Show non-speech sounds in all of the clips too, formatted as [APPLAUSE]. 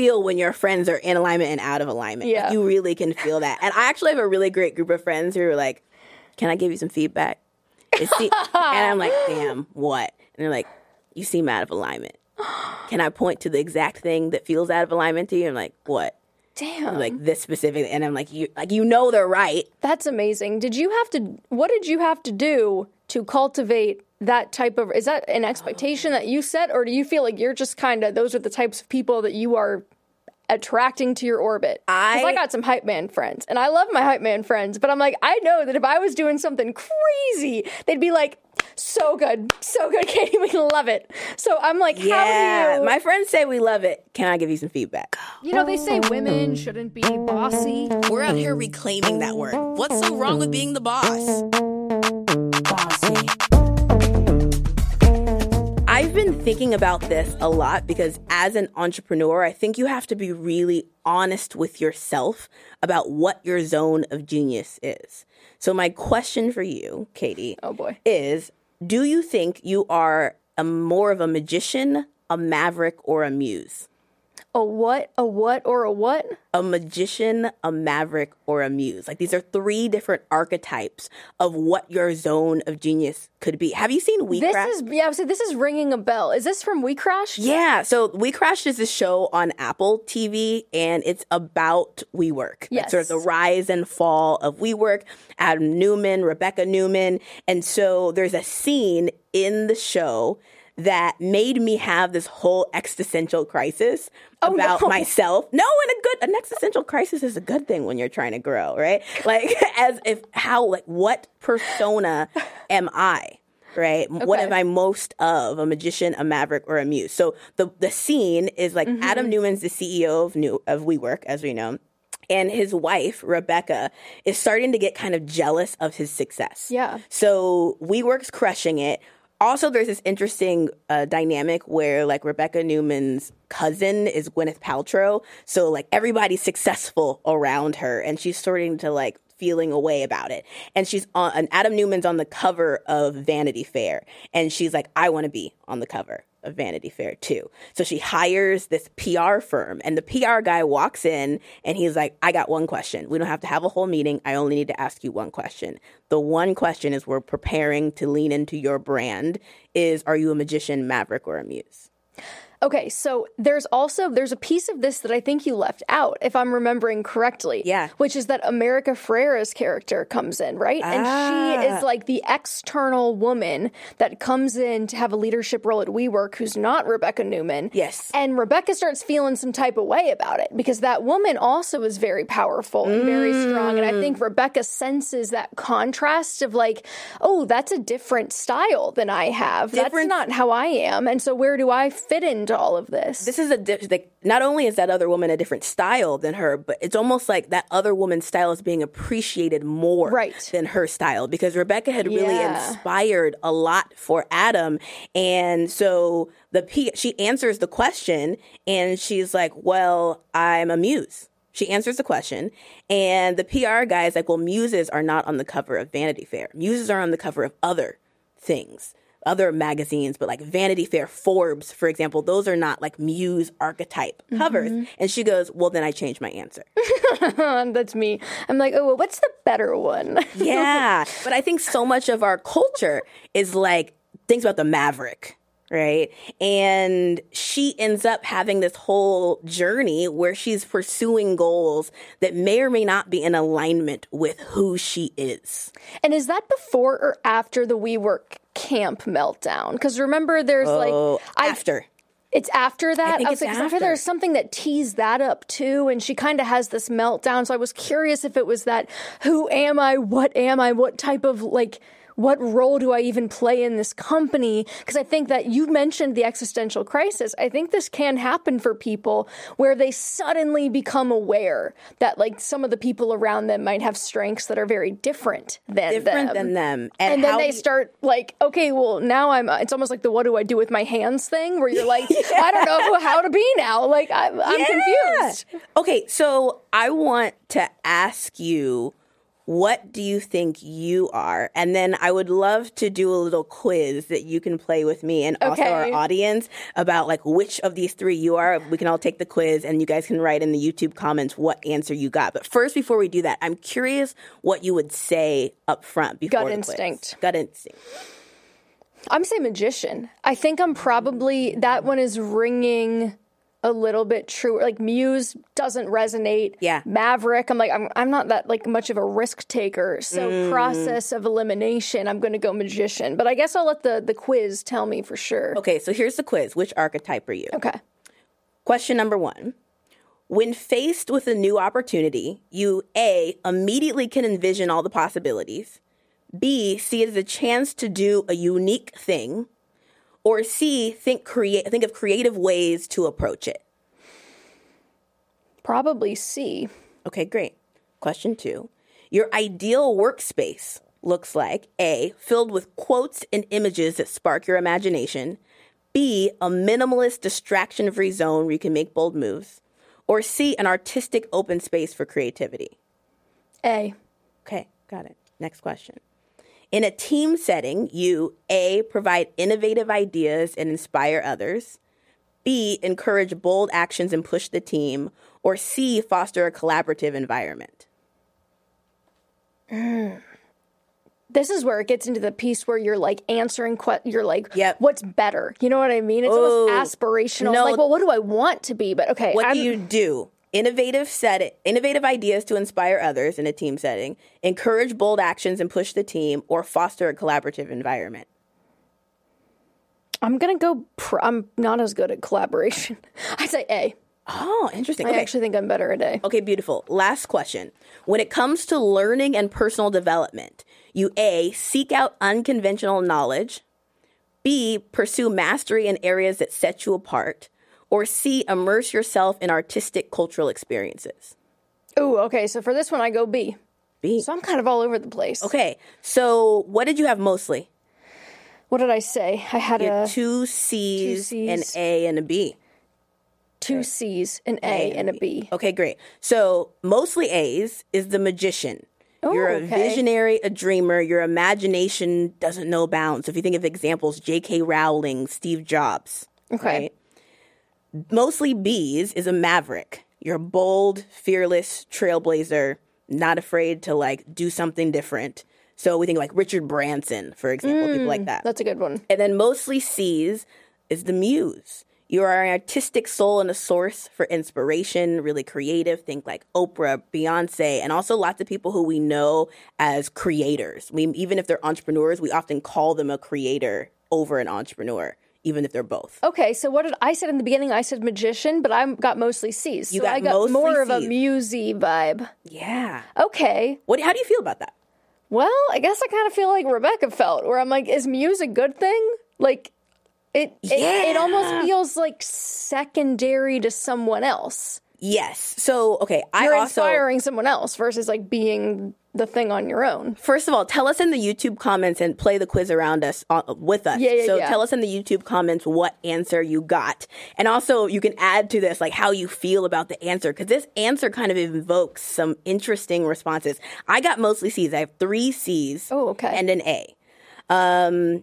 feel when your friends are in alignment and out of alignment. Yeah. Like, you really can feel that. And I actually have a really great group of friends who are like, "Can I give you some feedback?" And I'm like, "Damn, what?" And they're like, "You seem out of alignment." Can I point to the exact thing that feels out of alignment to you? I'm like, "What?" Damn. Like this specific, and I'm like, "You like you know they're right." That's amazing. Did you have to what did you have to do to cultivate that type of is that an expectation that you set or do you feel like you're just kind of those are the types of people that you are attracting to your orbit? 'Cause I- I got some hype man friends and I love my hype man friends, but I'm like I know that if I was doing something crazy, they'd be like so good, so good, [LAUGHS] Katie, we love it. So I'm like, how Yeah, do you? my friends say we love it. Can I give you some feedback? You know, they say women shouldn't be bossy. We're out here reclaiming that word. What's so wrong with being the boss? Bossy. I've been thinking about this a lot because as an entrepreneur, I think you have to be really honest with yourself about what your zone of genius is. So, my question for you, Katie, oh boy. is do you think you are a more of a magician, a maverick, or a muse? A what? A what or a what? a magician, a maverick, or a muse. Like these are three different archetypes of what your zone of genius could be. Have you seen We This Crash? is yeah, so this is ringing a bell. Is this from WeCrashed? yeah, so WeCrashed is a show on Apple TV, and it's about WeWork. Yes. sort of the rise and fall of WeWork. Adam Neumann, Rebecca Neumann, and so there's a scene in the show that made me have this whole existential crisis oh, about no. myself. No, and a good an existential crisis is a good thing when you're trying to grow, right? [LAUGHS] Like as if how like what persona [LAUGHS] am I? Right? What am I most of? A magician, a maverick, or a muse? So the the scene is like mm-hmm. Adam Neumann's the CEO of New of WeWork, as we know. And his wife, Rebecca, is starting to get kind of jealous of his success. Yeah. So WeWork's crushing it. Also, there's this interesting uh, dynamic where, like, Rebecca Neumann's cousin is Gwyneth Paltrow. So, like, everybody's successful around her, and she's starting to, like, feeling a way about it. And she's on, and Adam Neumann's on the cover of Vanity Fair, and she's like, I want to be on the cover of Vanity Fair too. So she hires this PR firm, and the PR guy walks in and he's like, I got one question. We don't have to have a whole meeting. I only need to ask you one question. The one question is we're preparing to lean into your brand is are you a magician, maverick, or a muse? Okay, so there's also there's a piece of this that I think you left out, if I'm remembering correctly. Yeah. Which is that America Ferrera's character comes in, right? Ah. And she Ah. is like the external woman that comes in to have a leadership role at WeWork who's not Rebecca Neumann. Yes. And Rebecca starts feeling some type of way about it because that woman also is very powerful and very strong. And I Mm. think Rebecca senses that contrast of like, oh, that's a different style than I have. That's not how I am. And so where do I fit into all of this? This is a di- like not only is that other woman a different style than her, but it's almost like that other woman's style is being appreciated more Right. than her style because Rebecca had really Yeah. inspired a lot for Adam, and so the P she answers the question and she's like, "Well, I'm a muse." She answers the question, and the PR guy is like, "Well, muses are not on the cover of Vanity Fair. Muses are on the cover of other things." Other magazines, but like Vanity Fair, Forbes, for example, those are not like muse archetype covers. Mm-hmm. And she goes, Well, then I changed my answer. [LAUGHS] That's me. I'm like, oh, well, what's the better one? [LAUGHS] yeah. But I think so much of our culture is like things about the maverick, right? And she ends up having this whole journey where she's pursuing goals that may or may not be in alignment with who she is. and is that before or after the WeWork camp meltdown? Because remember, there's Oh, like, I, after. it's after that. think was it's like, I feel after. there's something that teased that up too, and she kind of has this meltdown. So I was curious if it was that, who am I? What am I? What type of like. What role do I even play in this company? Because I think that you mentioned the existential crisis. I think this can happen for people where they suddenly become aware that, like, some of the people around them might have strengths that are very different than Different them. than them. and then they start like, okay, well now I'm. Uh, it's almost like the "what do I do with my hands" thing, where you're like, [LAUGHS] I don't know how to be now. Like I'm, I'm Yeah. confused. Okay, so I want to ask you what do you think you are? And then I would love to do a little quiz that you can play with me and also our audience about like which of these three you are. We can all take the quiz and you guys can write in the YouTube comments what answer you got. But first, before we do that, I'm curious what you would say up front before Gut the quiz. instinct. Gut instinct. I'm say magician. I think I'm probably that one is ringing a little bit true. Like Muse doesn't resonate. Yeah. Maverick. I'm like I'm I'm not that like much of a risk taker. So Mm. process of elimination. I'm going to go magician. But I guess I'll let the the quiz tell me for sure. Okay, so here's the quiz. Which archetype are you? Okay. Question number one. When faced with a new opportunity, you A, immediately can envision all the possibilities, B, see it as a chance to do a unique thing, or C, think, create, think of creative ways to approach it. Probably C. Okay, great. Question two. Your ideal workspace looks like A, filled with quotes and images that spark your imagination, B, a minimalist, distraction free zone where you can make bold moves, or C, an artistic open space for creativity. A. Okay, got it. Next question. In a team setting, you A, provide innovative ideas and inspire others, B, encourage bold actions and push the team, or C, foster a collaborative environment. [SIGHS] This is where it gets into the piece where you're like answering que- you're like Yep. what's better. You know what I mean? It's Oh, almost aspirational. no. Like, well, what do I want to be? But okay, What I'm, do you do? Innovative set innovative ideas to inspire others in a team setting, encourage bold actions and push the team, or foster a collaborative environment. I'm gonna go. Pr- I'm not as good at collaboration. [LAUGHS] I say A. Oh, interesting. I Okay. actually think I'm better at A. Okay, beautiful. Last question. When it comes to learning and personal development, you A, seek out unconventional knowledge, B, pursue mastery in areas that set you apart, or C, immerse yourself in artistic cultural experiences. Ooh, okay. So for this one, I go B. B. So I'm kind of all over the place. Okay, so what did you have mostly? What did I say? I had You a had two C's, an A and a B. two C's, an A, and a B. Okay, great. So mostly A's is the magician. You're a Oh, okay. visionary, a dreamer. Your imagination doesn't know bounds. So if you think of examples, J.K. Rowling, Steve Jobs. Okay. Right? Mostly B's is a maverick. You're a bold, fearless trailblazer, not afraid to like do something different. So we think like Richard Branson, for example, people like mm, that. That's a good one. And then mostly C's is the muse. You are an artistic soul and a source for inspiration, really creative. Think like Oprah, Beyonce, and also lots of people who we know as creators. We even if they're entrepreneurs, we often call them a creator over an entrepreneur, even if they're both. Okay, so what did I said in the beginning? I said magician, but I got mostly C's. You so got I got more of a Cs. musy vibe. Yeah. Okay. What? How do you feel about that? Well, I guess I kind of feel like Rebecca felt, where I'm like, is Muse a good thing? Like, it it, it almost feels like secondary to someone else. Yes. So okay, I You're also inspiring someone else versus like being the thing on your own. First of all, tell us in the YouTube comments and play the quiz around us uh, with us. Yeah, yeah, so yeah. tell us in the YouTube comments what answer you got. And also you can add to this like how you feel about the answer cuz this answer kind of invokes some interesting responses. I got mostly C's. I have 3 C's Oh, okay. and an A. Um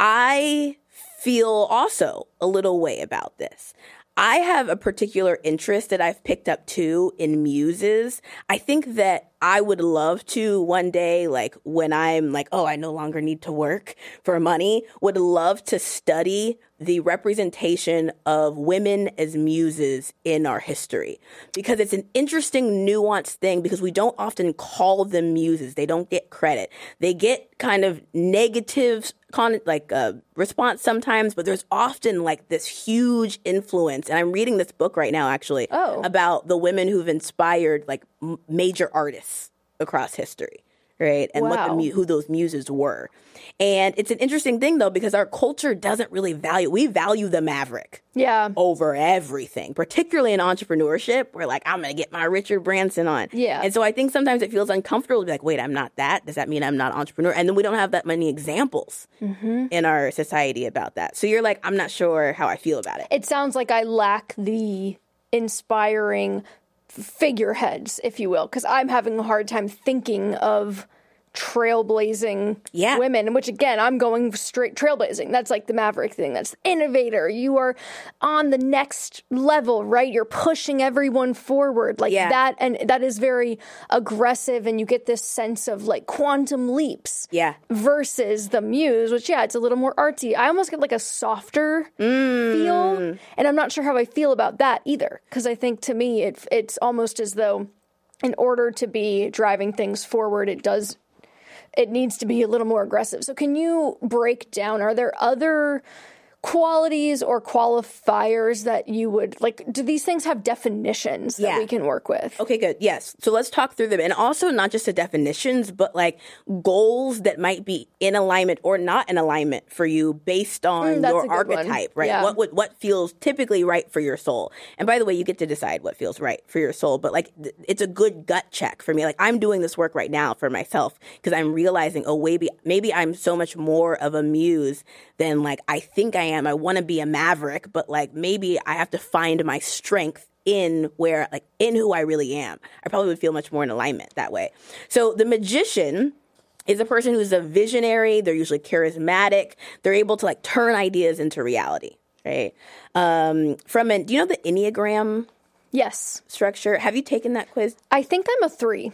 I feel also a little way about this. I have a particular interest that I've picked up too in muses. I think that I would love to one day, like when I'm like, oh, I no longer need to work for money, would love to study the representation of women as muses in our history because it's an interesting, nuanced thing because we don't often call them muses. They don't get credit. They get kind of negative con- like uh, response sometimes, but there's often like this huge influence. And I'm reading this book right now, actually, Oh. about the women who've inspired like m- major artists across history, right? And what the mu- who those muses were. And it's an interesting thing though because our culture doesn't really value. We value the maverick Yeah. over everything, particularly in entrepreneurship. We're like, I'm going to get my Richard Branson on. Yeah. And so I think sometimes it feels uncomfortable to be like, wait, I'm not that. Does that mean I'm not an entrepreneur? And then we don't have that many examples Mm-hmm. in our society about that. So you're like, I'm not sure how I feel about it. It sounds like I lack the inspiring figureheads, if you will, because I'm having a hard time thinking of trailblazing Yeah. women, which again, I'm going straight trailblazing. That's like the maverick thing. That's innovator. You are on the next level, right? You're pushing everyone forward like Yeah. that. And that is very aggressive. And you get this sense of like quantum leaps Yeah. versus the muse, which yeah, it's a little more artsy. I almost get like a softer mm. feel, Mm-hmm. and I'm not sure how I feel about that either. Because I think to me, it it's almost as though, in order to be driving things forward, it does. It needs to be a little more aggressive. So, can you break down? Are there other qualities or qualifiers that you would like? Do these things have definitions that Yeah. we can work with? Okay, good. Yes. So let's talk through them. And also not just the definitions, but like goals that might be in alignment or not in alignment for you based on Mm, your good one. archetype, right? Yeah. What would what feels typically right for your soul. And by the way, you get to decide what feels right for your soul, but like th- it's a good gut check for me. Like I'm doing this work right now for myself because I'm realizing, oh, maybe maybe I'm so much more of a muse than like I think I am. I want to be a maverick, but like maybe I have to find my strength in where like in who I really am. I probably would feel much more in alignment that way. So the magician is a person who's a visionary, they're usually charismatic, they're able to like turn ideas into reality, right? Um from an do you know the Enneagram Yes, structure? Have you taken that quiz? I think I'm a three.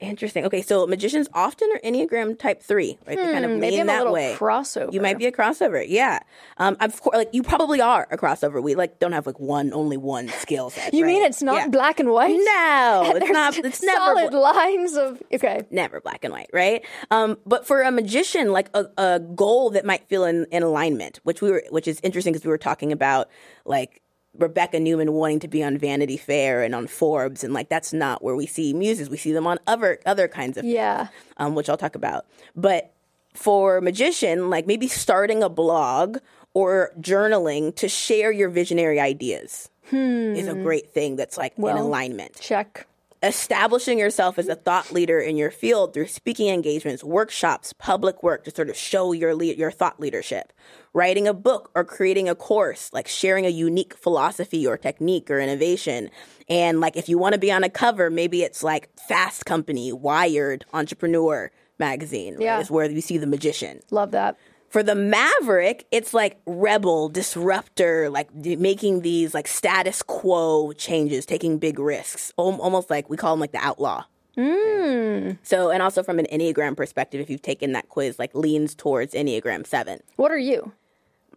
Interesting. Okay, so magicians often are Enneagram type three, right? they kind of Hmm, maybe I'm a little way. crossover. You might be a crossover, yeah. Um, of course, like you probably are a crossover. We like don't have like one, only one skill set. [LAUGHS] You mean it's not Yeah. black and white? No, [LAUGHS] it's not. It's never solid lines of okay. never black and white, right? Um, but for a magician, like a, a goal that might feel in, in alignment, which we were, which is interesting because we were talking about like Rebecca Neumann wanting to be on Vanity Fair and on Forbes, and like that's not where we see muses. We see them on other other kinds of Yeah. um, which I'll talk about. But for magician, like maybe starting a blog or journaling to share your visionary ideas is a great thing that's like in alignment Check. establishing yourself as a thought leader in your field through speaking engagements, workshops, public work to sort of show your lead, your thought leadership. Writing a book or creating a course, like sharing a unique philosophy or technique or innovation. And like if you want to be on a cover, maybe it's like Fast Company, Wired, Entrepreneur magazine, right? Yeah. Is where you see the magician. Love that. For the maverick, it's like rebel, disruptor, like d- making these like status quo changes, taking big risks, Al- almost like we call them like the outlaw. Mm. So, and also from an Enneagram perspective, if you've taken that quiz, like leans towards Enneagram 7. What are you?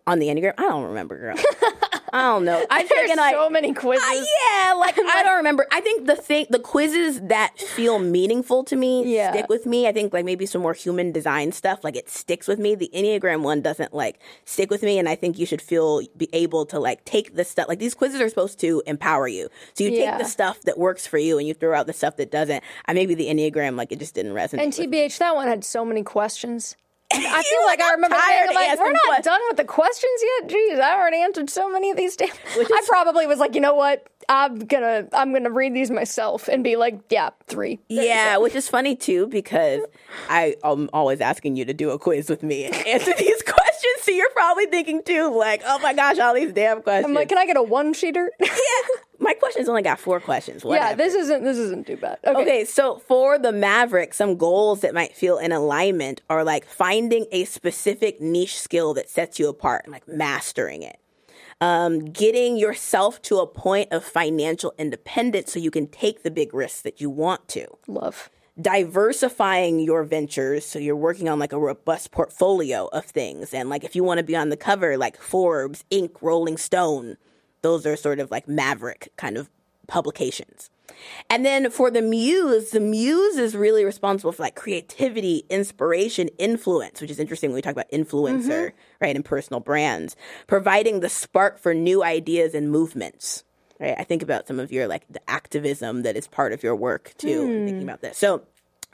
On the Enneagram, I don't remember, girl. I don't know. [LAUGHS] I've There's so many quizzes. uh, yeah, like I don't remember. I think the thing, the quizzes that feel meaningful to me Yeah. stick with me. I think like maybe some more human design stuff, like it sticks with me. The Enneagram one doesn't like stick with me, and I think you should feel be able to like take the stuff. Like these quizzes are supposed to empower you, so you Yeah. take the stuff that works for you, and you throw out the stuff that doesn't. I maybe the Enneagram like it just didn't resonate. And. TBH, that one had so many questions. I [LAUGHS] feel like I remember thinking, like, we're not questions. done with the questions yet. Jeez, I already answered so many of these damn. Which I probably was like, you know what? I'm gonna, I'm gonna read these myself and be like, yeah, three. Yeah, which is funny too because I am always asking you to do a quiz with me and answer [LAUGHS] these questions. So you're probably thinking too, like, oh my gosh, all these damn questions. I'm like, can I get a one sheeter? yeah, my questions only got four questions. yeah, this isn't, this isn't too bad. Okay. Okay, so for the Maverick, some goals that might feel in alignment are like finding a specific niche skill that sets you apart and like mastering it. Um, getting yourself to a point of financial independence so you can take the big risks that you want to. Love. diversifying your ventures so you're working on like a robust portfolio of things and like if you want to be on the cover like forbes inc rolling stone those are sort of like maverick kind of publications. And then for the muse the muse is really responsible for like creativity inspiration influence which is interesting when we talk about influencer mm-hmm. right and personal brands providing the spark for new ideas and movements right? I think about some of your like the activism that is part of your work too when thinking hmm. about this. So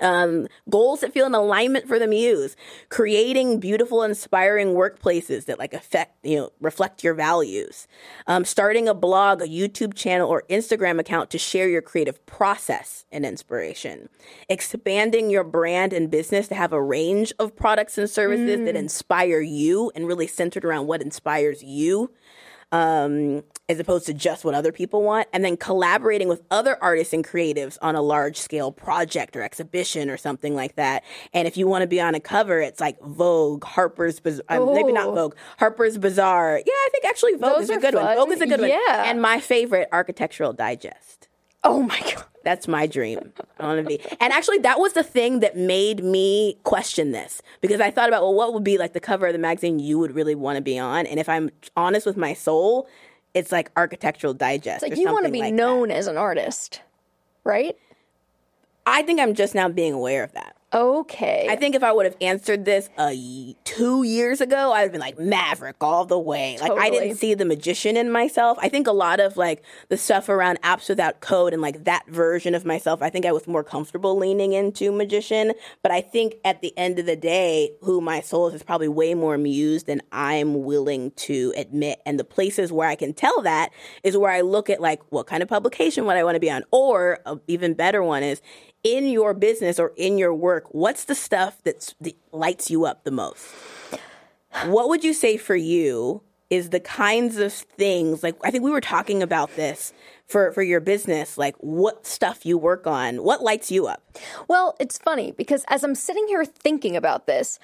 um, goals that feel in alignment for the muse, creating beautiful, inspiring workplaces that like affect, you know, reflect your values, um, starting a blog, a YouTube channel, or Instagram account to share your creative process and inspiration, expanding your brand and business to have a range of products and services that inspire you and really centered around what inspires you um, as opposed to just what other people want, and then collaborating with other artists and creatives on a large scale project or exhibition or something like that. And if you want to be on a cover, it's like Vogue, Harper's Bazaar, uh, maybe not. Vogue, Harper's Bazaar. Yeah, I think actually Vogue Those is a good one. Vogue is a good one. Yeah. And my favorite, Architectural Digest. Oh my [LAUGHS] god. That's my dream. I want to be. And actually, that was the thing that made me question this because I thought about, well, what would be like the cover of the magazine you would really want to be on? And if I'm honest with my soul, it's like Architectural Digest. It's Like you want to be like known as an artist, right? I think I'm just now being aware of that. Okay. I think if I would have answered this uh, two years ago, I'd have been like Maverick all the way. Like I didn't see the magician in myself. I think a lot of like the stuff around apps without code and like that version of myself, I think I was more comfortable leaning into magician. But I think at the end of the day, who my soul is is probably way more amused than I'm willing to admit. And the places where I can tell that is where I look at like what kind of publication would I want to be on, or a even better one is in your business or in your work, what's the stuff that lights you up the most? What would you say for you is the kinds of things like I think we were talking about this for for your business, like what stuff you work on, what lights you up? Well, it's funny because as I'm sitting here thinking about this,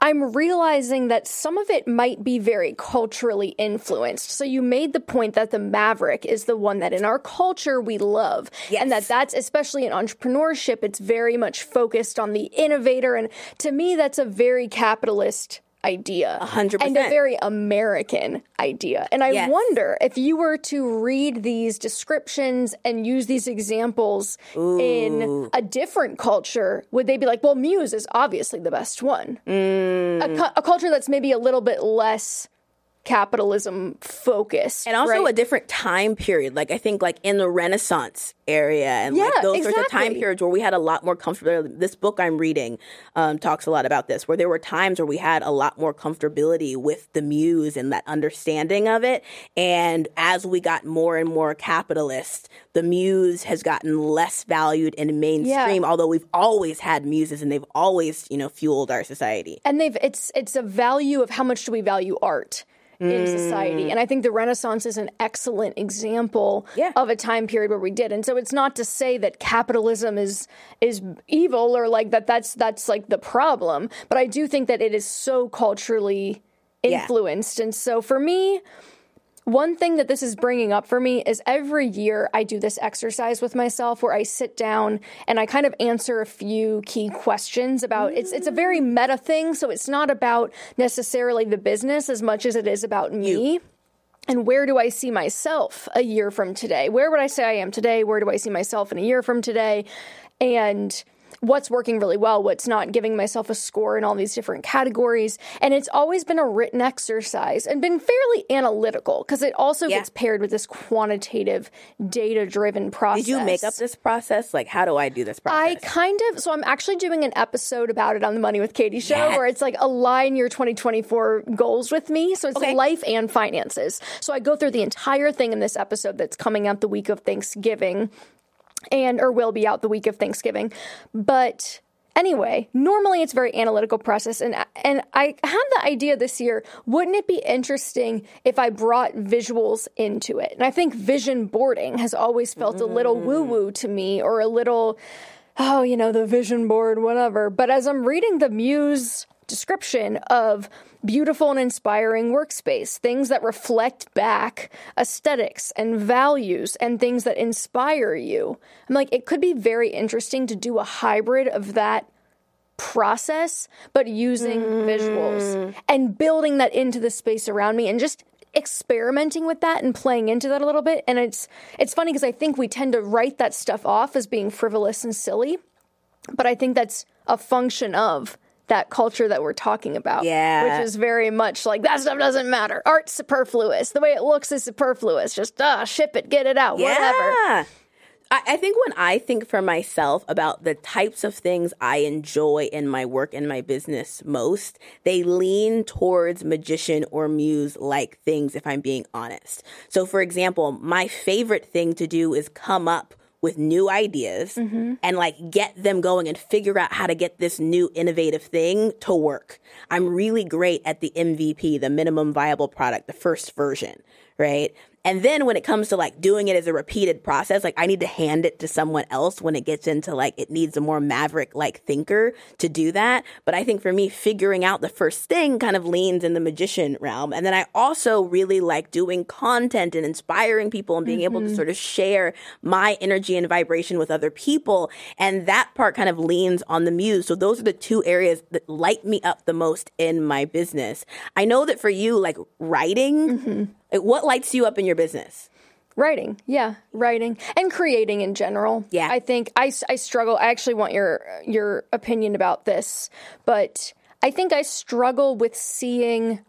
I'm realizing that some of it might be very culturally influenced. So you made the point that the maverick is the one that in our culture we love. And that that's especially in entrepreneurship, it's very much focused on the innovator. And to me, that's a very capitalist idea. 100%. And a very American idea. And I Yes. wonder if you were to read these descriptions and use these examples in a different culture, would they be like, well, Muse is obviously the best one? Mm. A, cu- a culture that's maybe a little bit less capitalism focused. And also right? a different time period. Like I think like in the Renaissance area and like Yeah, those sorts of time periods where we had a lot more comfortability. This book I'm reading um, talks a lot about this, where there were times where we had a lot more comfortability with the muse and that understanding of it. And as we got more and more capitalist, the muse has gotten less valued in mainstream, although we've always had muses and they've always, you know, fueled our society. and they've it's it's a value of how much do we value art in society mm. and i think the renaissance is an excellent example Yeah. of a time period where we did and so it's not to say that capitalism is is evil or like that that's that's like the problem but i do think that it is so culturally Yeah. influenced and so for me one thing that this is bringing up for me is every year I do this exercise with myself where I sit down and I kind of answer a few key questions about it's it's a very meta thing so it's not about necessarily the business as much as it is about me. And where do I see myself a year from today? Where would I say I am today? Where do I see myself in a year from today? And what's working really well, what's not, giving myself a score in all these different categories. And it's always been a written exercise and been fairly analytical because it also Yeah. gets paired with this quantitative, data driven process. Did you make up this process? Like, how do I do this process? I kind of so I'm actually doing an episode about it on the Money with Katie show Yes. where it's like align your 2024 goals with me. So it's Okay. life and finances. So I go through the entire thing in this episode that's coming out the week of Thanksgiving and or will be out the week of Thanksgiving. But anyway, normally it's a very analytical process and and I had the idea this year, wouldn't it be interesting if I brought visuals into it? And I think vision boarding has always felt a little mm. woo-woo to me or a little oh, you know, the vision board, whatever. But as I'm reading the Muse description of beautiful and inspiring workspace, things that reflect back aesthetics and values and things that inspire you, I'm like, it could be very interesting to do a hybrid of that process, but using hmm. visuals and building that into the space around me and just experimenting with that and playing into that a little bit. And it's it's funny because I think we tend to write that stuff off as being frivolous and silly but I think that's a function of that culture that we're talking about Yeah. which is very much like that stuff doesn't matter. Art's superfluous. The way it looks is superfluous. Just uh ship it get it out whatever. I, I think when I think for myself about the types of things I enjoy in my work and my business most, they lean towards magician or muse like things, if I'm being honest. So, for example, my favorite thing to do is come up with new ideas mm-hmm. and like get them going and figure out how to get this new innovative thing to work. I'm really great at the MVP, the minimum viable product, the first version, right? And then when it comes to like doing it as a repeated process, like I need to hand it to someone else when it gets into like it needs a more maverick like thinker to do that. But I think for me, figuring out the first thing kind of leans in the magician realm. And then I also really like doing content and inspiring people and being able to mm-hmm. sort of share my energy and vibration with other people. And that part kind of leans on the muse. So those are the two areas that light me up the most in my business. I know that for you, like writing, mm-hmm. Like, what lights you up in your business? Writing, yeah, writing and creating in general. Yeah. I think I, I struggle. I actually want your your opinion about this, but I think I struggle with seeing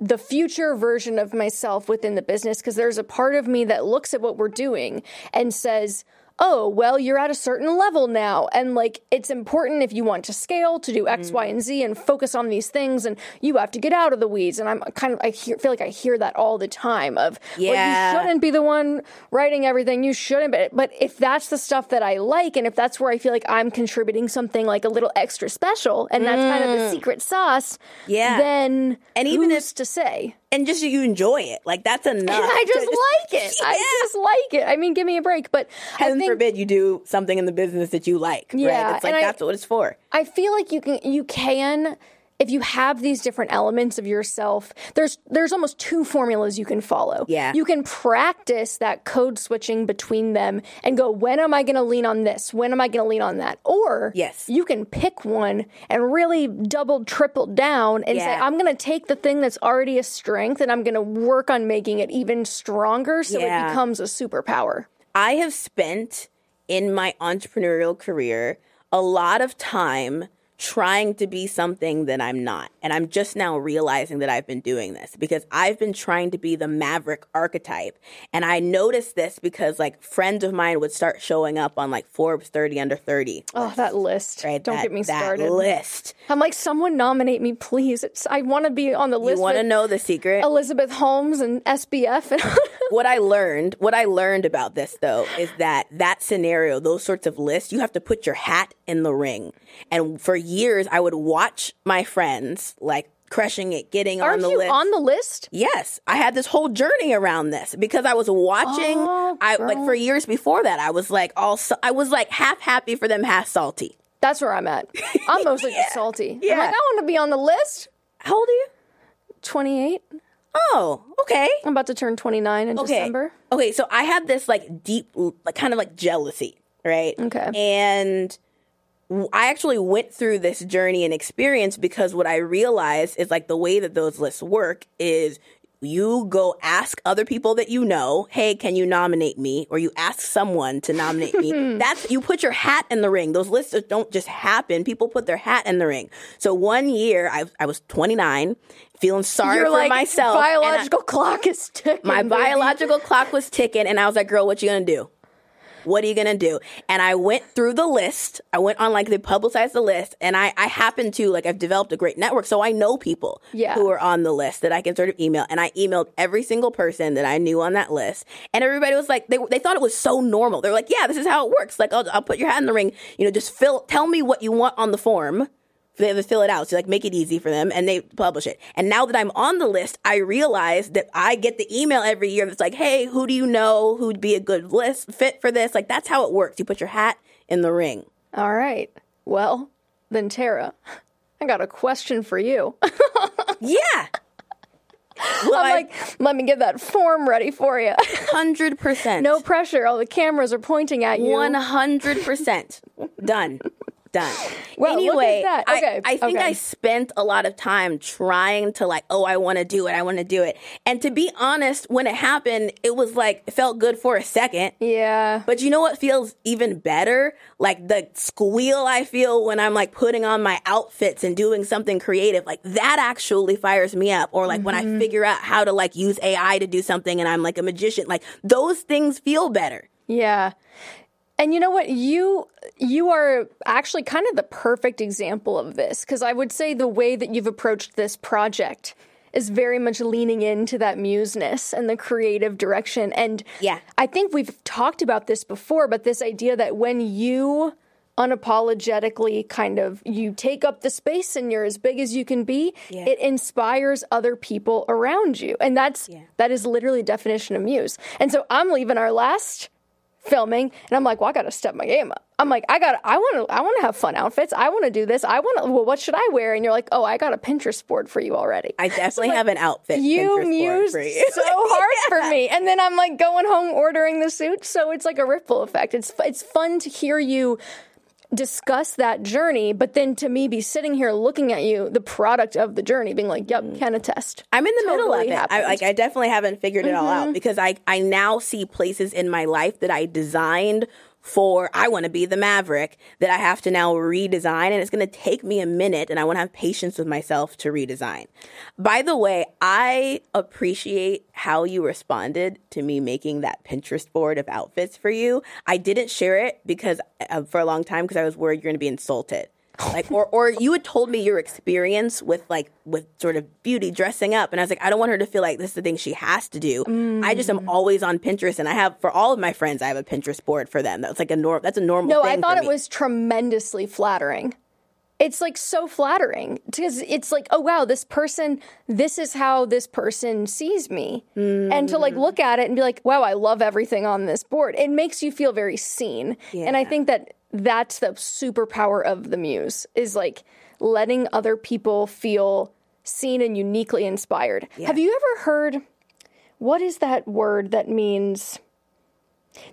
the future version of myself within the business because there's a part of me that looks at what we're doing and says, oh, well, you're at a certain level now. And like, it's important if you want to scale to do X, Y, and Z and focus on these things. And you have to get out of the weeds. And I'm kind of, I hear, feel like I hear that all the time of, well, Yeah. you shouldn't be the one writing everything. You shouldn't. But, but if that's the stuff that I like, and if that's where I feel like I'm contributing something like a little extra special, and that's kind of the mm. secret sauce, Yeah. then And even who's to say? And just you enjoy it. Like that's enough. I to just like it. I just like it. I mean, give me a break. But Heaven think forbid you do something in the business that you like. Yeah, right? It's like and I- that's what it's for. I feel like you can you can if you have these different elements of yourself. There's there's almost two formulas you can follow. Yeah. You can practice that code switching between them and go, when am I going to lean on this? When am I going to lean on that? Or Yes. you can pick one and really double triple down and say, I'm going to take the thing that's already a strength and I'm going to work on making it even stronger so Yeah. it becomes a superpower. I have spent in my entrepreneurial career a lot of time trying to be something that I'm not. And I'm just now realizing that I've been doing this because I've been trying to be the maverick archetype. And I noticed this because like friends of mine would start showing up on like Forbes 30 under 30. Oh, that list. Right? Don't That- get me that started. list. I'm like, someone nominate me, please. It's I want to be on the list. You want to know the secret? Elizabeth Holmes and SBF. And [LAUGHS] what I learned, what I learned about this though, is that that scenario, those sorts of lists, you have to put your hat in the ring. And for years, I would watch my friends like crushing it, getting aren't on the you list. on the list? Yes, I had this whole journey around this because I was watching. Oh, I like for years before that, I was like all. I was like half happy for them, half salty. That's where I'm at. I'm [LAUGHS] mostly just salty. I'm Yeah. like, I want to be on the list. How old are you? 28. Oh, okay. I'm about to turn 29 in okay. December. Okay, so I had this like deep, like kind of like jealousy, right? Okay. And I actually went through this journey and experience because what I realized is like the way that those lists work is you go ask other people that you know, hey, can you nominate me? Or you ask someone to nominate me. [LAUGHS] That's you put your hat in the ring. Those lists don't just happen. People put their hat in the ring. So one year I, I was 29, feeling sorry Your for like myself. and I- biological clock is ticking. my baby. biological clock was ticking and I was like, girl, what you gonna do? What are you gonna do? And I went through the list. I went on like they publicized the list and I, I happen to like I've developed a great network. So I know people Yeah. who are on the list that I can sort of email. And I emailed every single person that I knew on that list. And everybody was like, they, they thought it was so normal. They're like, yeah, this is how it works. Like, I'll, I'll put your hat in the ring. You know, just fill, tell me what you want on the form they have to fill it out. So like make it easy for them and they publish it. And now that I'm on the list, I realize that I get the email every year that's like, hey, who do you know who'd be a good list fit for this? Like that's how it works. You put your hat in the ring. All right. Well, then Tara, I got a question for you. [LAUGHS] Yeah. Well, I'm like, let me get that form ready for you. hundred percent. [LAUGHS] no pressure. All the cameras are pointing at you. One hundred percent done. Done. Well, anyway, that. I- Okay, I, think okay. I spent a lot of time trying to like, oh, I want to do it. I want to do it. And to be honest, when it happened, it was like it felt good for a second. Yeah. But you know what feels even better? Like the squeal I feel when I'm like putting on my outfits and doing something creative. Like that actually fires me up. Or like when I mm-hmm. figure out how to like use AI to do something and I'm like a magician. Like those things feel better. Yeah. And you know what? You you are actually kind of the perfect example of this because I would say the way that you've approached this project is very much leaning into that museness and the creative direction. And Yeah. I think we've talked about this before, but this idea that when you unapologetically kind of you take up the space and you're as big as you can be Yeah. it inspires other people around you and that's that is literally definition of muse and so i'm leaving our last filming and i'm like well i gotta step my game up. I'm like i gotta i want to i want to have fun outfits. I want to do this. I want to well what should i wear? And you're like oh i got a pinterest board for you already. I [LAUGHS] definitely have an outfit. you Pinterest board mused you. [LAUGHS] so hard for [LAUGHS] me. And then i'm like going home ordering the suit so it's like a ripple effect. It's it's fun to hear you discuss that journey but then to me be sitting here looking at you the product of the journey being like yep can attest. I'm in the middle of Totally it. I, like I definitely haven't figured it all out mm-hmm. because I I now see places in my life that I designed for I want to be the maverick that I have to now redesign and it's going to take me a minute and I want to have patience with myself to redesign. By the way, I appreciate how you responded to me making that Pinterest board of outfits for you. I didn't share it because uh, for a long time because I was worried you're going to be insulted like or or you had told me your experience with like with sort of beauty dressing up and i was like i don't want her to feel like this is the thing she has to do. I just am mm. always on pinterest and i have for all of my friends i have a pinterest board for them. That's like a norm that's a normal no i thought it was tremendously flattering. It's like so flattering because it's like oh wow this person this is how this person sees me. And to like look mm. at it and be like wow i love everything on this board. It makes you feel very seen. And i think that that's the superpower of the muse is like letting other people feel seen and uniquely inspired. Have you ever heard what is that word that means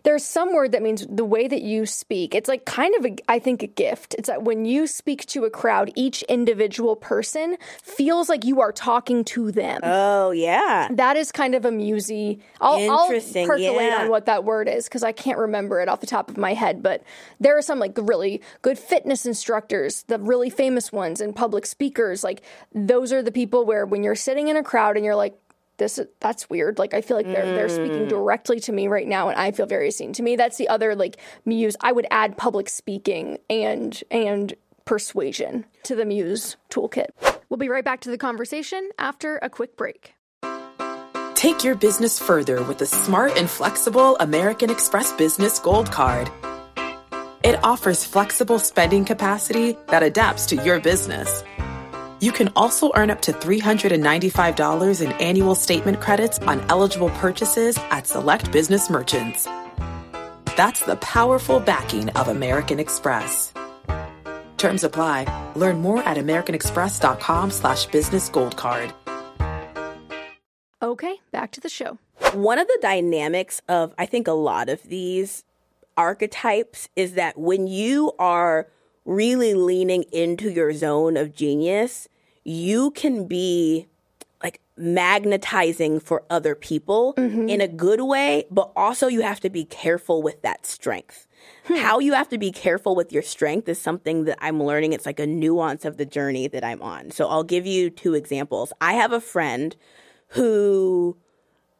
there's some word that means the way that you speak. It's like kind of a, I think, a gift. It's that when you speak to a crowd, each individual person feels like you are talking to them. oh yeah that is kind of a musy. I'll, I'll percolate yeah. on what that word is because I can't remember it off the top of my head. But there are some like really good fitness instructors, the really famous ones, and public speakers. Like those are the people where when you're sitting in a crowd and you're like, this is, that's weird. Like I feel like they're they're Mm. speaking directly to me right now, and I feel very seen. To me, that's the other like muse. I would add public speaking and and persuasion to the muse toolkit. We'll be right back to the conversation after a quick break. Take your business further with the smart and flexible American Express Business Gold Card. It offers flexible spending capacity that adapts to your business. You can also earn up to $395 in annual statement credits on eligible purchases at select business merchants. That's the powerful backing of American Express. Terms apply. Learn more at americanexpress.com slash business gold card. Okay, back to the show. one of the dynamics of I think a lot of these archetypes is that when you are really leaning into your zone of genius, you can be like magnetizing for other people mm-hmm. in a good way, but also you have to be careful with that strength. Hmm. How you have to be careful with your strength is something that I'm learning. It's like a nuance of the journey that I'm on. So I'll give you two examples. I have a friend who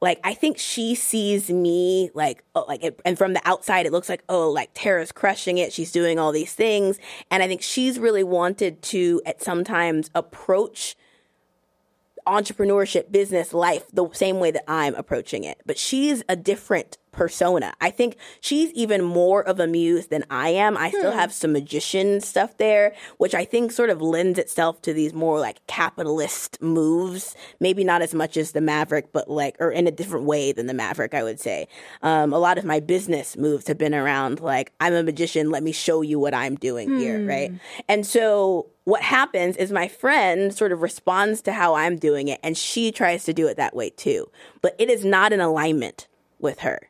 like I think she sees me like oh, like it, and from the outside it looks like oh like Tara's crushing it. She's doing all these things. And I think she's really wanted to at sometimes approach entrepreneurship business life the same way that I'm approaching it. But she's a different persona. I think she's even more of a muse than I am. I still have some magician stuff there which I think sort of lends itself to these more like capitalist moves. Maybe not as much as the maverick but like or in a different way than the maverick I would say. Um, a lot of my business moves have been around like I'm a magician let me show you what I'm doing here right? And so what happens is my friend sort of responds to how I'm doing it and she tries to do it that way too. But it is not in alignment with her.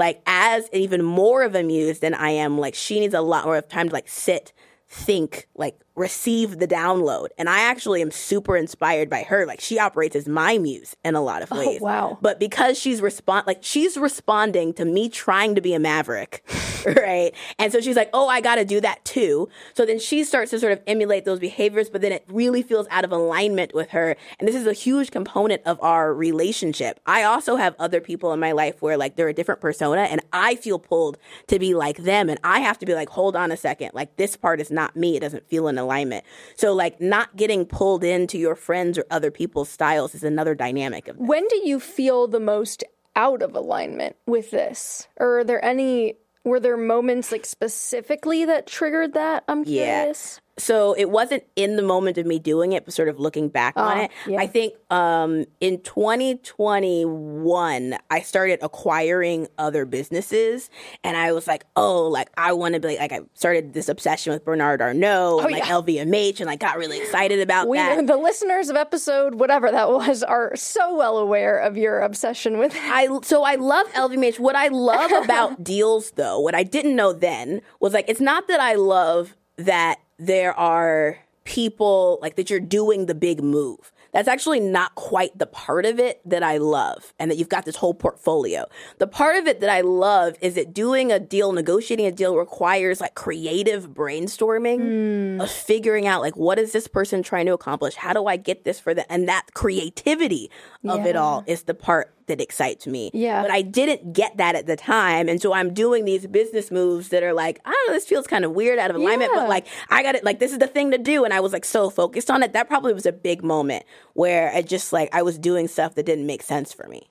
Like as even more of a muse than I am, like she needs a lot more of time to like sit, think, like receive the download. And I actually am super inspired by her. Like she operates as my muse in a lot of oh, ways. wow. But because she's respond like she's responding to me trying to be a maverick, [LAUGHS] right? And so she's like, "Oh, I got to do that too." So then she starts to sort of emulate those behaviors, but then it really feels out of alignment with her. And this is a huge component of our relationship. I also have other people in my life where like they're a different persona and I feel pulled to be like them and I have to be like, "Hold on a second. Like this part is not me. It doesn't feel in alignment." So like not getting pulled into your friends or other people's styles is another dynamic of that. When do you feel the most out of alignment with this? Or are there any were there moments like specifically that triggered that? I'm Yeah. So it wasn't in the moment of me doing it, but sort of looking back on Oh, it. yeah. I think um, in 2021, I started acquiring other businesses, and I was like, oh, like I want to be like, I started this obsession with Bernard Arnault and like Oh, yeah. LVMH, and like got really excited about We, that. the listeners of episode whatever that was are so well aware of your obsession with I so I love LVMH. What I love about [LAUGHS] deals, though, what I didn't know then was like it's not that I love that there are people like that you're doing the big move. That's actually not quite the part of it that I love, and that you've got this whole portfolio. The part of it that I love is that doing a deal, negotiating a deal requires like creative brainstorming hmm. of figuring out like what is this person trying to accomplish? How do I get this for them? And that creativity of it all is the part that excites me. Yeah. But I didn't get that at the time. And so I'm doing these business moves that are like, I don't know, this feels kind of weird out of alignment, Yeah. but like, I got it. Like, this is the thing to do. And I was like so focused on it. That probably was a big moment where I just like, I was doing stuff that didn't make sense for me.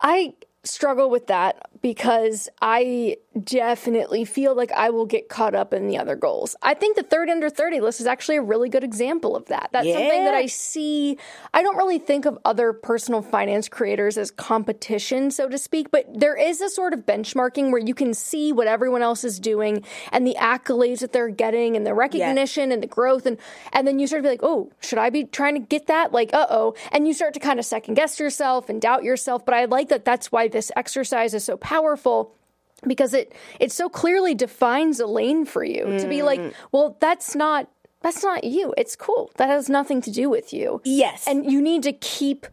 I struggle with that because I definitely feel like I will get caught up in the other goals. I think the third under 30 list is actually a really good example of that. That's something that I see. I don't really think of other personal finance creators as competition, so to speak, but there is a sort of benchmarking where you can see what everyone else is doing and the accolades that they're getting and the recognition and the growth and and then you start to be like, "Oh, should I be trying to get that?" Like, "Uh-oh." And you start to kind of second guess yourself and doubt yourself, but I like that that's why this exercise is so powerful because it it so clearly defines a lane for you to be like, mm. well, that's not that's not you. It's cool. That has nothing to do with you. Yes. And you need to keep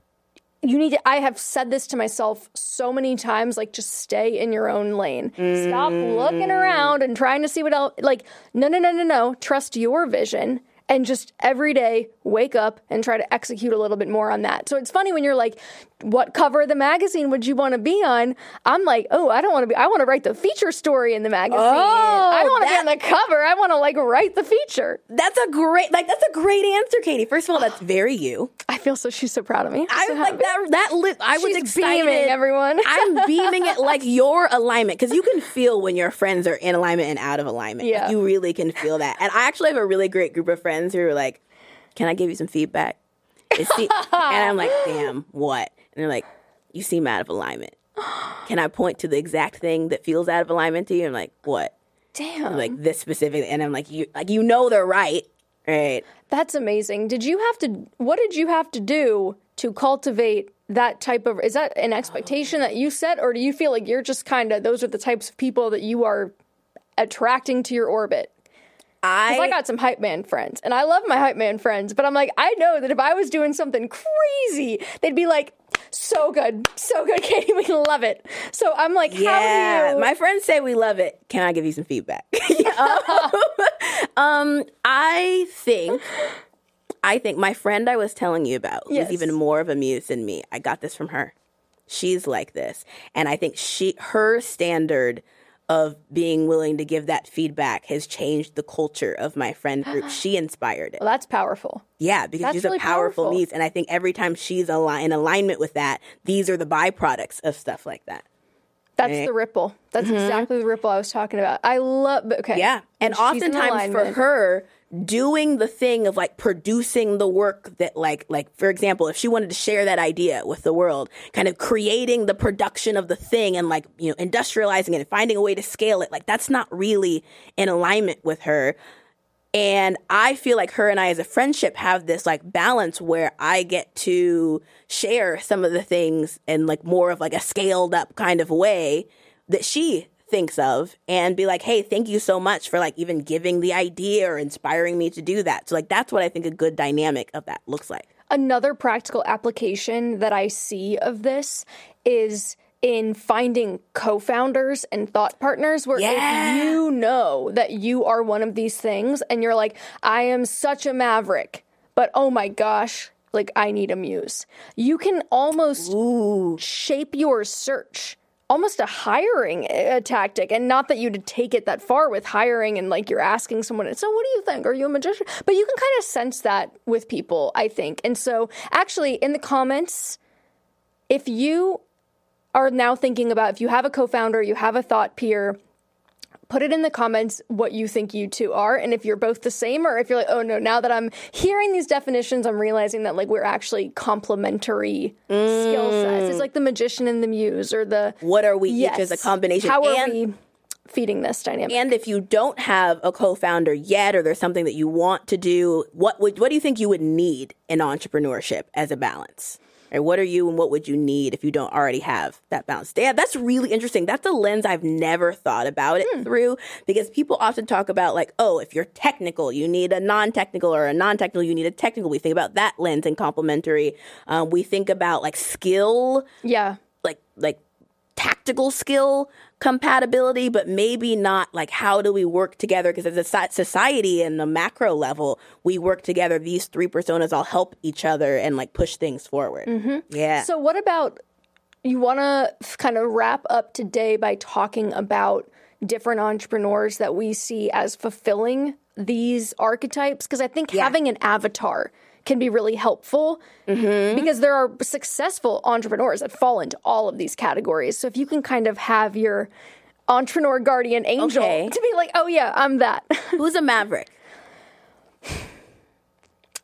you need to I have said this to myself so many times like just stay in your own lane. Stop mm. looking around and trying to see what else like no no no no no, trust your vision and just every day wake up and try to execute a little bit more on that. So it's funny when you're like, what cover of the magazine would you want to be on? I'm like, oh, I don't want to be, I want to write the feature story in the magazine. Oh, I don't want to be on oh, the cover. I want to like write the feature. that's a great, like, that's a great answer, Katie. First of all, that's very you. I feel so, she's so proud of me. I So like happy. that. That lit. I was excited. beaming, everyone. [LAUGHS] I'm beaming it like your alignment because you can feel when your friends are in alignment and out of alignment. Like, Yeah. you really can feel that. And I actually have a really great group of friends who are like, "Can I give you some feedback?" [LAUGHS] And I'm like, "Damn, what?" And they're like, "You seem out of alignment." Can I point to the exact thing that feels out of alignment to you? I'm like, "What?" Damn. like this specific, and I'm like, "You like you know they're right, right?" That's amazing. Did you have to, what did you have to do to cultivate that type of, is that an expectation that you set, or do you feel like you're just kind of, those are the types of people that you are attracting to your orbit? I, I got some hype man friends, and I love my hype man friends, but I'm like, I know that if I was doing something crazy, they'd be like, so good, so good, [LAUGHS] Katie, we love it. So I'm like, how Yeah, do you? my friends say we love it. Can I give you some feedback? [LAUGHS] [LAUGHS] um, I think, I think my friend I was telling you about, Yes. even more of a muse than me. I got this from her. She's like this, and I think she, her standard of being willing to give that feedback has changed the culture of my friend group. [GASPS] She inspired it. well, that's powerful. Yeah, because That's she's really a powerful powerful. niece, and I think every time she's in alignment with that, these are the byproducts of stuff like that. That's Right. the ripple. That's exactly the ripple I was talking about. I love, okay. Mm-hmm. Yeah. And in oftentimes for her, doing the thing of like producing the work that like like for example, if she wanted to share that idea with the world, kind of creating the production of the thing and like, you know, industrializing it and finding a way to scale it, like that's not really in alignment with her. And I feel like her and I as a friendship have this like balance where I get to share some of the things in like more of like a scaled up kind of way that she thinks of and be like, hey, thank you so much for like even giving the idea or inspiring me to do that. So like that's what I think a good dynamic of that looks like. Another practical application that I see of this is in finding co-founders and thought partners where Yeah. if you know that you are one of these things and you're like I am such a maverick but oh my gosh like I need a muse you can almost shape your search almost a hiring uh, tactic and not that you'd take it that far with hiring and like you're asking someone so what do you think? Are you a magician? But you can kind of sense that with people i think. And so actually in the comments if you are now thinking about if you have a co-founder you have a thought peer Put it in the comments what you think you two are, and if you're both the same, or if you're like, oh no, now that I'm hearing these definitions, I'm realizing that like we're actually complementary skill mm. sets. It's like the magician and the muse, or the What are we yes. each as a combination? How are and, we feeding this dynamic? and if you don't have a co-founder yet, or there's something that you want to do, what would what do you think you would need in entrepreneurship as a balance? Or what are you and what would you need if you don't already have that balance? Yeah, that's really interesting. That's a lens I've never thought about it through because people often talk about like, oh, if you're technical, you need a non-technical, or a non-technical, you need a technical. We think about that lens and complementary. Um, we think about like skill yeah. like like tactical skill compatibility, but maybe not like how do we work together? Because as a society and the macro level, we work together. These three personas all help each other and like push things forward. Mm-hmm. Yeah. So, what about you want to kind of wrap up today by talking about different entrepreneurs that we see as fulfilling these archetypes? Because I think having an avatar can be really helpful mm-hmm. because there are successful entrepreneurs that fall into all of these categories. So, if you can kind of have your entrepreneur guardian angel Okay. to be like, oh, yeah, I'm that. [LAUGHS] Who's a maverick?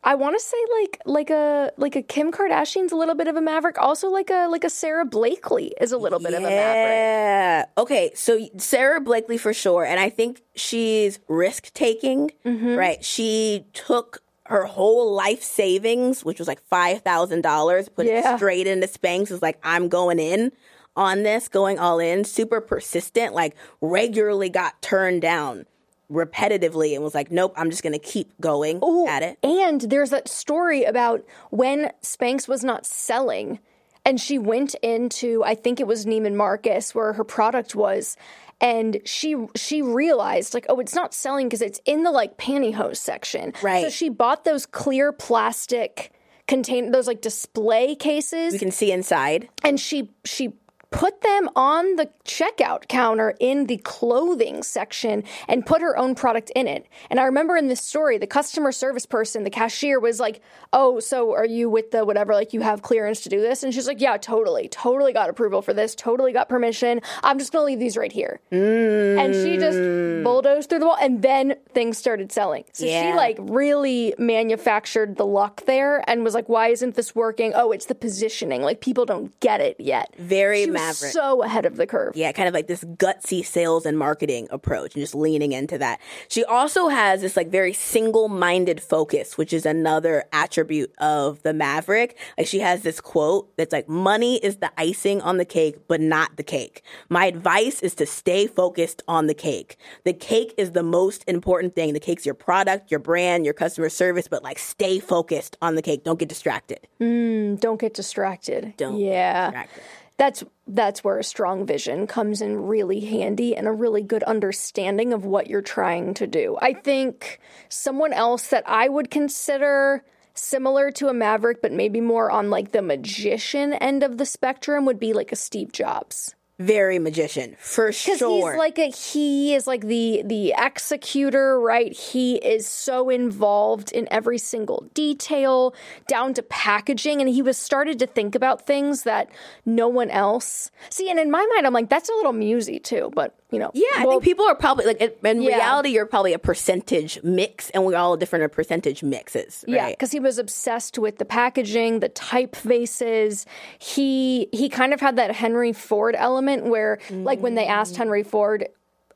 I want to say like like a like a Kim Kardashian's a little bit of a maverick. Also like a like a Sara Blakely is a little bit of a maverick. Yeah. Okay. So Sara Blakely for sure, and I think she's risk taking. Mm-hmm. Right. She took her whole life savings, which was like five thousand dollars, put Yeah. it straight into Spanx. Was like, I'm going in on this, going all in. Super persistent. Like regularly got turned down repetitively, and was like, nope, I'm just gonna keep going at it. And there's that story about when Spanx was not selling and she went into I think it was Neiman Marcus where her product was and she she realized like oh it's not selling because it's in the like pantyhose section. Right. So she bought those clear plastic contain those like display cases You can see inside. and she she put them on the checkout counter in the clothing section and put her own product in it. And I remember in this story, the customer service person, the cashier was like, "Oh, so are you with the whatever like you have clearance to do this?" And she's like, "Yeah, totally. Totally got approval for this. Totally got permission. I'm just going to leave these right here." And she just mm. bulldozed through the wall and then things started selling. So Yeah. she like really manufactured the luck there and was like, "Why isn't this working?" Oh, it's the positioning. Like people don't get it yet. Very She was maverick. so ahead of the curve. Yeah, kind of like this gutsy sales and marketing approach and just leaning into that. She also has this like very single minded focus, which is another attribute of the Maverick. Like she has this quote that's like, money is the icing on the cake, but not the cake. My advice is to stay focused on the cake. The cake is the most important thing. The cake's your product, your brand, your customer service, but like stay focused on the cake. Don't get distracted. Hmm, don't get distracted. Don't yeah. get distracted. That's that's where a strong vision comes in really handy and a really good understanding of what you're trying to do. I think someone else that I would consider similar to a maverick but maybe more on like the magician end of the spectrum would be like a Steve Jobs. Very magician, for Because sure. he's like a he is like the the executor, right? He is so involved in every single detail, down to packaging, and he was started to think about things that no one else see. And in my mind, I'm like, that's a little musy too, but you know, Yeah, I well, think people are probably like in- Yeah. reality, you're probably a percentage mix, and we're all different percentage mixes. Right? Yeah, because he was obsessed with the packaging, the typefaces. He he kind of had that Henry Ford element where, like, when they asked Mm. Henry Ford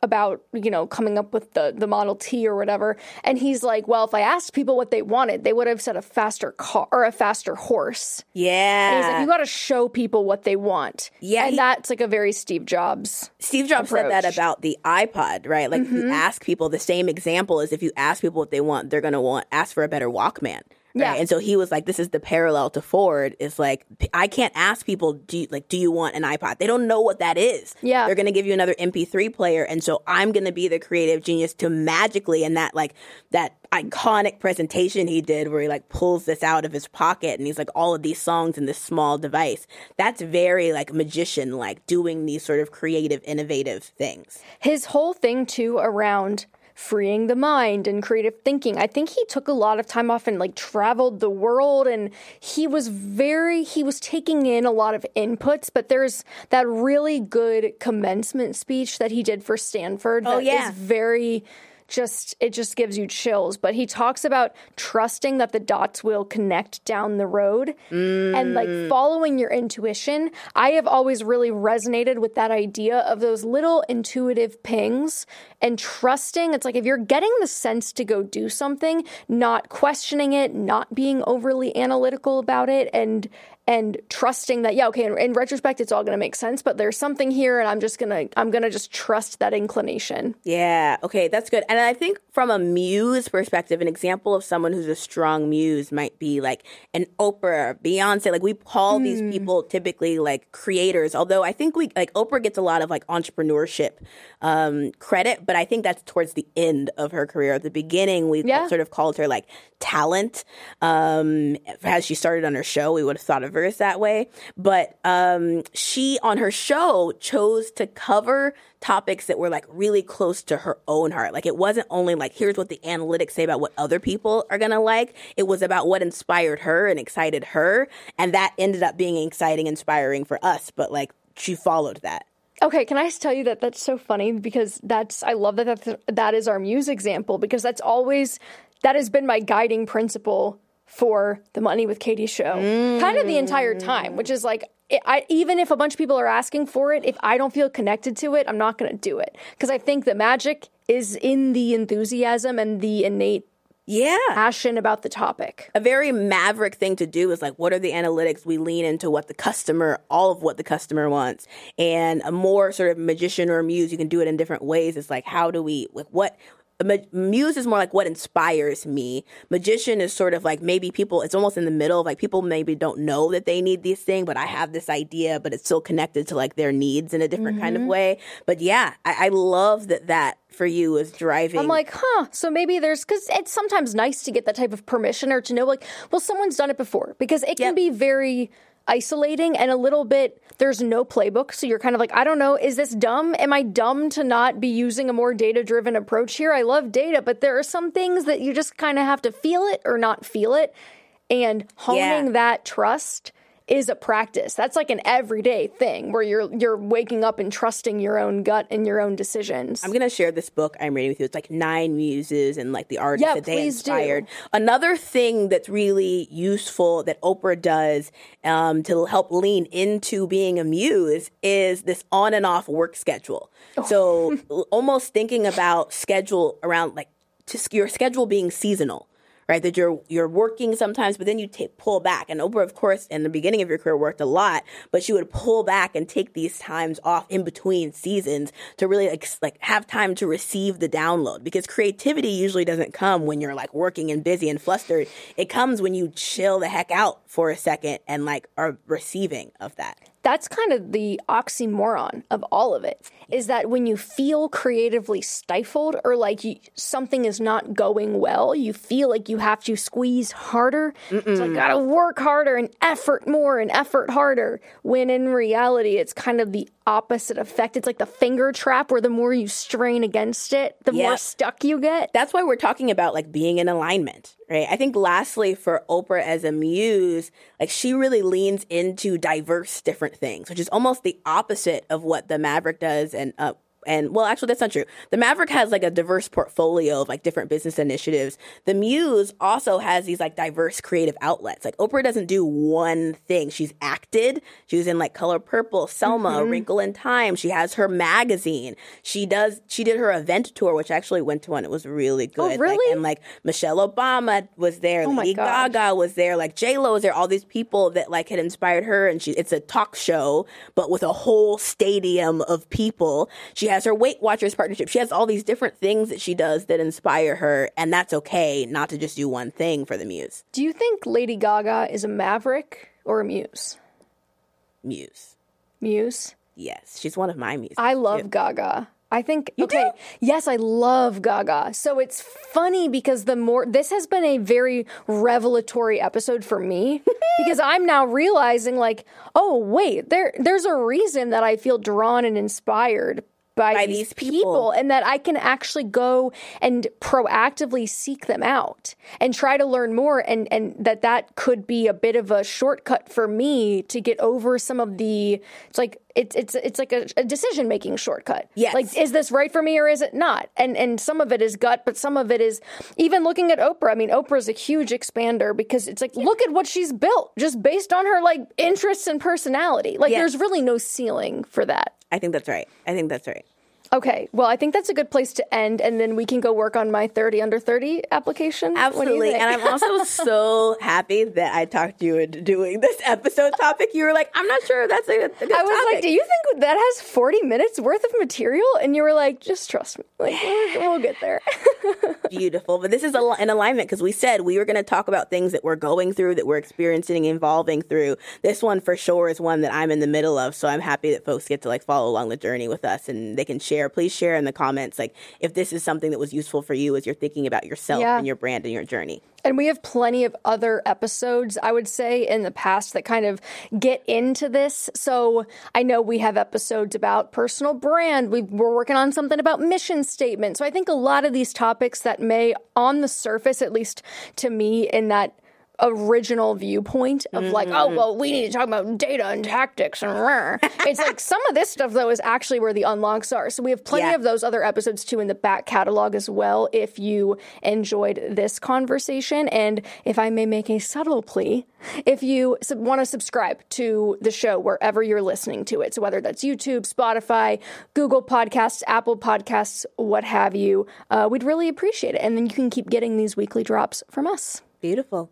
about you know coming up with the the Model T or whatever, and he's like, "Well, if I asked people what they wanted, they would have said a faster car or a faster horse." yeah. He's like, "You got to show people what they want." Yeah, and he- that's like a very Steve Jobs. Steve Jobs said that about the iPod, right? Like, if you Mm-hmm. ask people, the same example is if you ask people what they want, they're going to want ask for a better Walkman. Right? Yeah. And so he was like, this is the parallel to Ford. Is like, I can't ask people, do you, like, do you want an iPod? They don't know what that is. Yeah. They're going to give you another MP3 player. And so I'm going to be the creative genius to magically, and that, like, that iconic presentation he did where he, like, pulls this out of his pocket and he's like, all of these songs in this small device. That's very, like, magician, like, doing these sort of creative, innovative things. his whole thing too around freeing the mind and creative thinking. I think he took a lot of time off and like traveled the world and he was very he was taking in a lot of inputs, but there's that really good commencement speech that he did for Stanford Oh, that yeah. is very just it just gives you chills. But he talks about trusting that the dots will connect down the road. And like mm. following your intuition. I have always really resonated with that idea of those little intuitive pings and trusting. It's like if you're getting the sense to go do something not questioning it not being overly analytical about it and and trusting that yeah okay in, in retrospect it's all going to make sense but there's something here and i'm just going to i'm going to just trust that inclination Yeah, okay, that's good. And I think from a muse perspective, an example of someone who's a strong muse might be like an Oprah, Beyonce. Like we call these people typically like creators, although I think we like Oprah gets a lot of like entrepreneurship um, credit, but I think that's towards the end of her career. At the beginning, we Yeah. sort of called her like talent. Um, as she started on her show, we would have thought of that way. But um, she, on her show, chose to cover topics that were like really close to her own heart. Like it wasn't only like, here's what the analytics say about what other people are to like. It was about what inspired her and excited her. And that ended up being exciting, inspiring for us. But like, she followed that. Okay, can I just tell you that that's so funny because that's I love that that's, that is our muse example because that's always that has been my guiding principle for the Money with Katie show, kind of the entire time. Which is like, I even if a bunch of people are asking for it, if I don't feel connected to it, I'm not going to do it because I think the magic is in the enthusiasm and the innate Yeah. passion about the topic. a very maverick thing to do is like what are the analytics we lean into what the customer all of what the customer wants and a more sort of magician or muse you can do it in different ways it's like how do we like what muse is more like what inspires me magician is sort of like maybe people it's almost in the middle of like people maybe don't know that they need these things but i have this idea but it's still connected to like their needs in a different kind of mm-hmm. way but yeah I, I love that that for you is driving I'm like, huh. So maybe there's because it's sometimes nice to get that type of permission or to know, like, well, someone's done it before because it can Yep. be very isolating and a little bit. There's no playbook, so you're kind of like, I don't know, is this dumb? Am I dumb to not be using a more data driven approach here? I love data, but there are some things that you just kind of have to feel it or not feel it, and honing Yeah. that trust is a practice. That's like an everyday thing where you're you're waking up and trusting your own gut and your own decisions. I'm gonna share this book I'm reading with you. It's like nine muses and like the artists Yeah, that they please do. inspired. Another thing that's really useful that Oprah does um, to help lean into being a muse is this on and off work schedule. Oh. So [LAUGHS] almost thinking about schedule around like just your schedule being seasonal right? That you're you're working sometimes, but then you take pull back. And Oprah, of course, in the beginning of your career, worked a lot, but she would pull back and take these times off in between seasons to really like, like have time to receive the download. Because creativity usually doesn't come when you're like working and busy and flustered. It comes when you chill the heck out for a second and like are receiving of that. That's kind of the oxymoron of all of it is that when you feel creatively stifled or like you, something is not going well you feel like you have to squeeze harder. It's like gotta work harder and effort more and effort harder when in reality it's kind of the opposite effect. It's like the finger trap where the more you strain against it the more stuck you get. That's why we're talking about like being in alignment, right? I think lastly for Oprah as a muse, like she really leans into diverse different things, which is almost the opposite of what the Maverick does and uh and well, actually, that's not true. The Maverick has like a diverse portfolio of like different business initiatives. The Muse also has these like diverse creative outlets. Like Oprah doesn't do one thing. She's acted. She was in like Color Purple, Selma, A Wrinkle in Time. She has her magazine. She does. She did her event tour, which I actually went to one. It was really oh, good. Like, really? and like Michelle Obama was there. Oh my Lady. Gaga was there. Like J Lo was there. All these people that like had inspired her, and she. It's a talk show, but with a whole stadium of people. She has her Weight Watchers partnership. She has all these different things that she does that inspire her, and that's okay. Not to just do one thing for the muse. do you think lady gaga is a maverick or a muse Muse. muse Yes, she's one of my muses. I love Gaga. I think okay. Yes, I love Gaga. So it's funny because the more this has been a very revelatory episode for me [LAUGHS] because I'm now realizing like, oh wait, there there's a reason that I feel drawn and inspired by, By these, people. people. and that I can actually go and proactively seek them out and try to learn more and and that that could be a bit of a shortcut for me to get over some of the it's like it's it's it's like a, a decision making shortcut. Yes. Like is this right for me or is it not? And and some of it is gut, but some of it is even looking at Oprah. I mean, Oprah's a huge expander because it's like look at what she's built just based on her like interests and personality. Like Yes. there's really no ceiling for that. I think that's right. I think that's right. Okay, well, I think that's a good place to end, and then we can go work on my 30 under 30 application. What do you Absolutely. And I'm also [LAUGHS] so happy that I talked you into doing this episode topic. You were like, I'm not sure if that's a, a good I was topic. like, do you think that has 40 minutes worth of material? And you were like, just trust me. Like, [SIGHS] we'll get there. [LAUGHS] beautiful. But this is a, in alignment because we said we were going to talk about things that we're going through, that we're experiencing, evolving through. This one for sure is one that I'm in the middle of. So I'm happy that folks get to like follow along the journey with us and they can share. Please share in the comments like if this is something that was useful for you as you're thinking about yourself Yeah. and your brand and your journey. And we have plenty of other episodes, I would say, in the past that kind of get into this. So I know we have episodes about personal brand. We, we're working on something about mission statement. So I think a lot of these topics that may, on the surface, at least to me, in that original viewpoint of like, oh, well, we need to talk about data and tactics and rah. it's like [LAUGHS] some of this stuff though is actually where the unlocks are. So we have plenty Yeah. of those other episodes too in the back catalog as well if you enjoyed this conversation. And if I may make a subtle plea, if you sub- want to subscribe to the show wherever you're listening to it, so whether that's YouTube, Spotify, Google Podcasts, Apple Podcasts, what have you, uh, we'd really appreciate it. And then you can keep getting these weekly drops from us. Beautiful.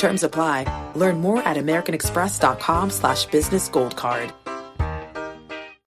Terms apply. Learn more at americanexpress.com slash business gold card.